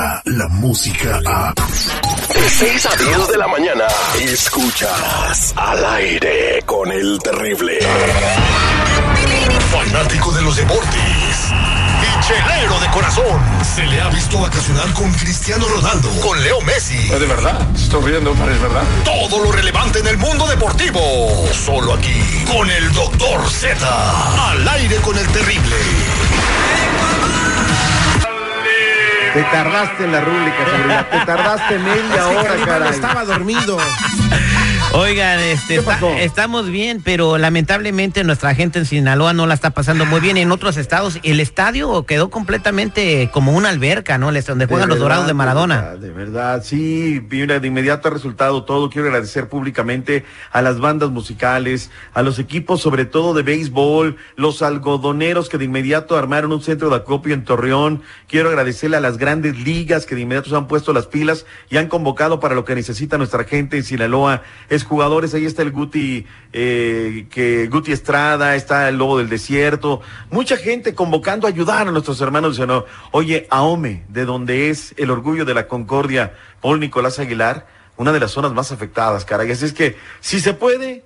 llega la música a... De 6 a 10 de la mañana, escuchas al aire con el terrible. Fanático de los deportes. Y chelero de corazón. Se le ha visto vacacionar con Cristiano Ronaldo, con Leo Messi. de verdad, estoy riendo, es verdad. Todo lo relevante en el mundo deportivo. Solo aquí, con el Doctor Z. Al aire con el terrible. Te tardaste en la rúbrica. Te tardaste media hora, caray. estaba dormido. Oigan, este, ¿Qué está- estamos bien, pero lamentablemente nuestra gente en Sinaloa no la está pasando muy bien. En otros estados, el estadio quedó completamente como una alberca, ¿no? Donde juegan De los dorados de Maradona. verdad, De verdad, sí, mira, de inmediato ha resultado todo. Quiero agradecer públicamente a las bandas musicales, a los equipos, sobre todo de béisbol, los algodoneros que de inmediato armaron un centro de acopio en Torreón. Quiero agradecerle a las grandes ligas que de inmediato se han puesto las pilas y han convocado para lo que necesita nuestra gente en Sinaloa. Es jugadores, ahí está el Guti, eh, que Guti Estrada, está el Lobo del Desierto, mucha gente convocando a ayudar a nuestros hermanos. Oye, Ahome, de donde es el orgullo de la Concordia, Paul Nicolás Aguilar, una de las zonas más afectadas, caray. Así es que, si se puede,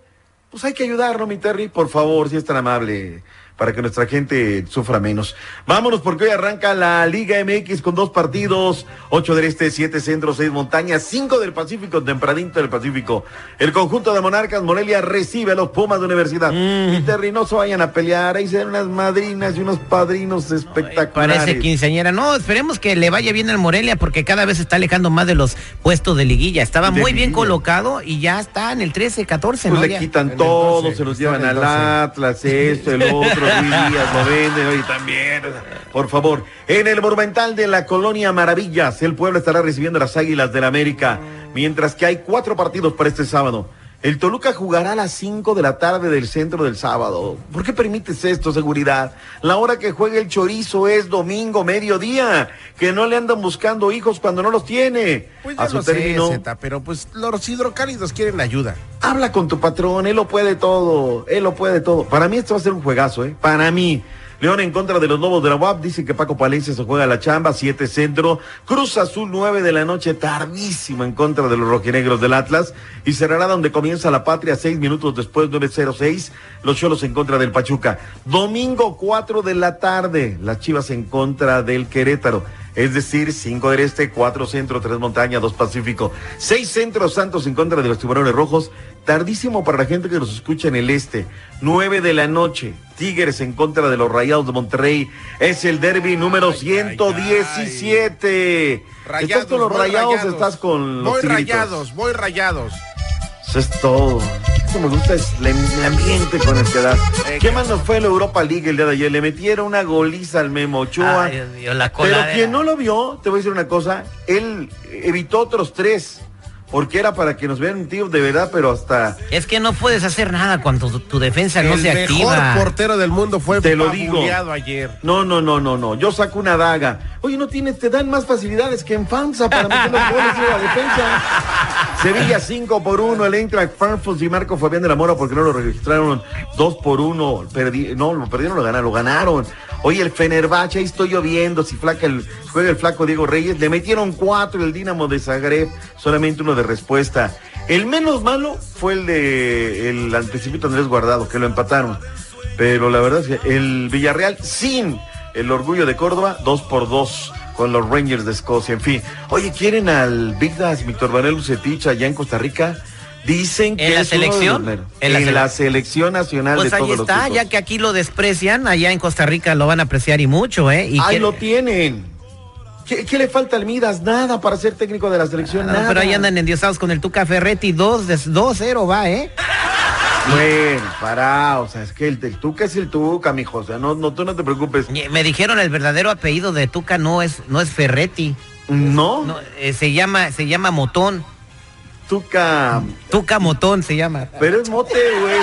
pues hay que ayudarlo, mi Terry, por favor, si es tan amable, para que nuestra gente sufra menos. Vámonos porque hoy arranca la Liga MX con dos partidos, ocho del este, siete centro, seis montañas, cinco del Pacífico, tempranito del Pacífico. El conjunto de Monarcas Morelia recibe a los Pumas de Universidad. Mm. Y Terry, no se vayan a pelear, ahí se ven unas madrinas y unos padrinos espectaculares. Parece quinceañera. No, esperemos que le vaya bien al Morelia porque cada vez se está alejando más de los puestos de liguilla. Estaba De muy bien colocado y ya está en el 13, 14, Pues ¿no? le quitan todo, 12, se los llevan al 12. Atlas, esto, el otro, Lo oye, también. Por favor, en el Monumental de la Colonia Maravillas, el pueblo estará recibiendo las Águilas del la América, mientras que hay cuatro partidos para este sábado. El Toluca jugará a las 5 de la tarde del centro del sábado. ¿Por qué permites esto, seguridad? La hora que juegue el chorizo es domingo, mediodía. Que no le andan buscando hijos cuando no los tiene. Pues a su lo sé, término. Zeta, pero pues los hidrocálidos quieren ayuda. Habla con tu patrón, él lo puede todo, él lo puede todo. Para mí esto va a ser un juegazo, ¿eh? Para mí. León en contra de los Lobos de la UAP, dice que Paco Palencia se juega la chamba, 7 centro. Cruz Azul 9 de la noche, tardísimo en contra de los rojinegros del Atlas. Y cerrará donde comienza la patria, 6 minutos después, 9-0-6. Los Cholos en contra del Pachuca. Domingo 4 de la tarde, las Chivas en contra del Querétaro. Es decir, 5 del Este, 4 Centro, 3 Montaña, 2 Pacífico. 6 Centros Santos en contra de los Tiburones Rojos. Tardísimo para la gente que nos escucha en el Este. 9 de la noche. Tigres en contra de los Rayados de Monterrey. Es el derby número Ay, ay, 117. ¿Estás con los rayados, estás con los Voy rayados, voy rayados. Eso es todo. Me gusta es el el ambiente con el que das. Eh, ¿Qué más nos fue la Europa League el día de ayer? Le metieron una goliza al Memo Ochoa. Ay, Dios mío, la Pero quien no lo vio, te voy a decir una cosa, él evitó otros tres, porque era para que nos vean un tío de verdad, pero hasta Es que no puedes hacer nada cuando tu, tu defensa no el se mejor activa. portero del mundo fue Te lo digo. ayer. No, no, no, no, no. Yo saco una daga. Oye, no tienes, te dan más facilidades que en FAMSA para meter los goles de la defensa. Sevilla 5 por 1, el Eintracht Frankfurt y Marco Fabián de la Mora porque no lo registraron 2 por 1. Perdi, no, lo perdieron, lo ganaron, lo ganaron. Oye, el Fenerbahce, ahí estoy lloviendo. Si flaca el, juega el flaco Diego Reyes, le metieron 4 el Dinamo de Zagreb, solamente uno de respuesta. El menos malo fue el de el antecipito Andrés Guardado, que lo empataron. Pero la verdad es que el Villarreal sin el orgullo de Córdoba, dos por dos con los Rangers de Escocia. En fin, oye, ¿quieren al Big Das Víctor Manuel Lucetich allá en Costa Rica? Dicen que ¿En la es uno de los selección? ¿En la En la selección nacional Pues de ahí todos está, los ya que aquí lo desprecian, allá en Costa Rica lo van a apreciar y mucho, ¿eh? Y Ahí que- lo tienen. ¿Qué, qué le falta al Midas? Nada para ser técnico de la selección, No, nada. pero ahí andan endiosados con el Tuca Ferretti, 2 de- 2-0 va, ¿eh? Bueno, para, o sea, es que el, el Tuca es el Tuca, mijo, o sea, no, no, tú no te preocupes. Me dijeron el verdadero apellido de Tuca no es, no es Ferretti, No, no, eh, se llama, se llama Motón, Tuca, Tuca Motón se llama. pero es mote, güey.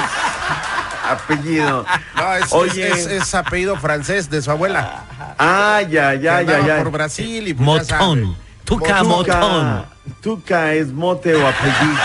Apellido. No, es, Oye. es, es- es apellido francés de su abuela. Ah, ya, ya, ya, ya. Por Brasil y pues ya Motón. Tuca Motón. Tuca es mote o apellido.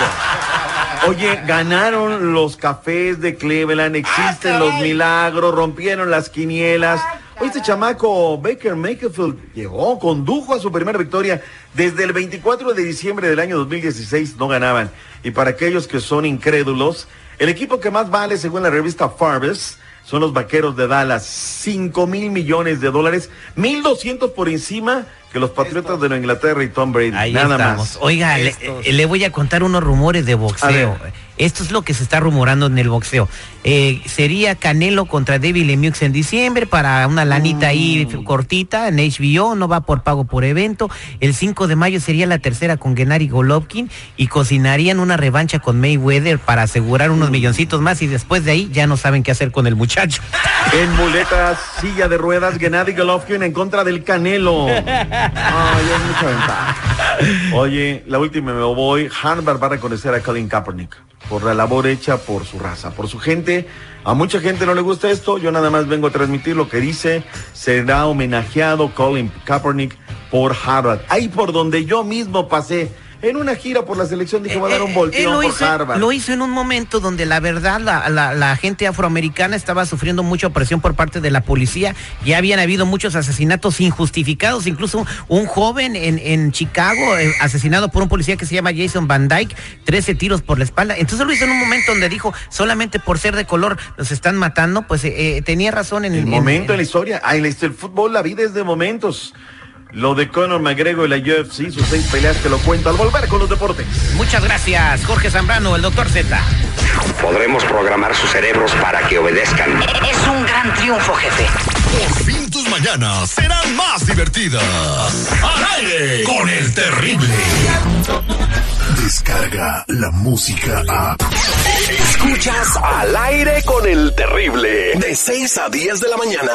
Oye, ganaron los cafés de Cleveland, existen los milagros, rompieron las quinielas. Hoy este chamaco Baker Mayfield llegó, condujo a su primera victoria desde el 24 de diciembre del año 2016, no ganaban. Y para aquellos que son incrédulos, el equipo que más vale según la revista Forbes son los vaqueros de Dallas, 5 mil millones de dólares, 1.200 por encima que los Patriotas de la Inglaterra y Tom Brady. Ahí nada estamos. más. Oiga, le, eh, le voy a contar unos rumores de boxeo. Esto es lo que se está rumorando en el boxeo. Eh, sería Canelo contra David Lemieux en diciembre para una lanita ahí Mm. cortita en HBO, no va por pago por evento. El 5 de mayo sería la tercera con Gennady Golovkin y cocinarían una revancha con Mayweather para asegurar Mm. unos milloncitos más y después de ahí ya no saben qué hacer con el muchacho. En muletas, silla de ruedas, Gennady Golovkin en contra del Canelo. Ay, es mucha ventaja. Oye, la última me voy. Harvard va a reconocer a Colin Kaepernick por la labor hecha por su raza, por su gente. A mucha gente no le gusta esto. Yo nada más vengo a transmitir lo que dice. Será homenajeado Colin Kaepernick por Harvard. Ahí por donde yo mismo pasé. En una gira por la selección dije, voy a dar un Eh, eh, volteón él lo por hizo, Harvard. lo hizo en un momento donde la verdad la, la- la gente afroamericana estaba sufriendo mucha opresión por parte de la policía. Ya habían habido muchos asesinatos injustificados, incluso un joven en, en Chicago eh, asesinado por un policía que se llama Jason Van Dyke, 13 tiros por la espalda. Entonces lo hizo en un momento donde dijo, solamente por ser de color los están matando, pues eh, eh, tenía razón en El en- momento en la en- historia. Ah, en la- el fútbol, la vida es de momentos. Lo de Conor McGregor y la UFC, sus seis peleas que lo cuento al volver con los deportes. Muchas gracias, Jorge Zambrano, el doctor Z. Podremos programar sus cerebros para que obedezcan. Es un gran triunfo, jefe. Por fin tus mañanas serán más divertidas. Al aire con el terrible. Descarga la música a. Escuchas al aire con el terrible. De 6 a 10 de la mañana.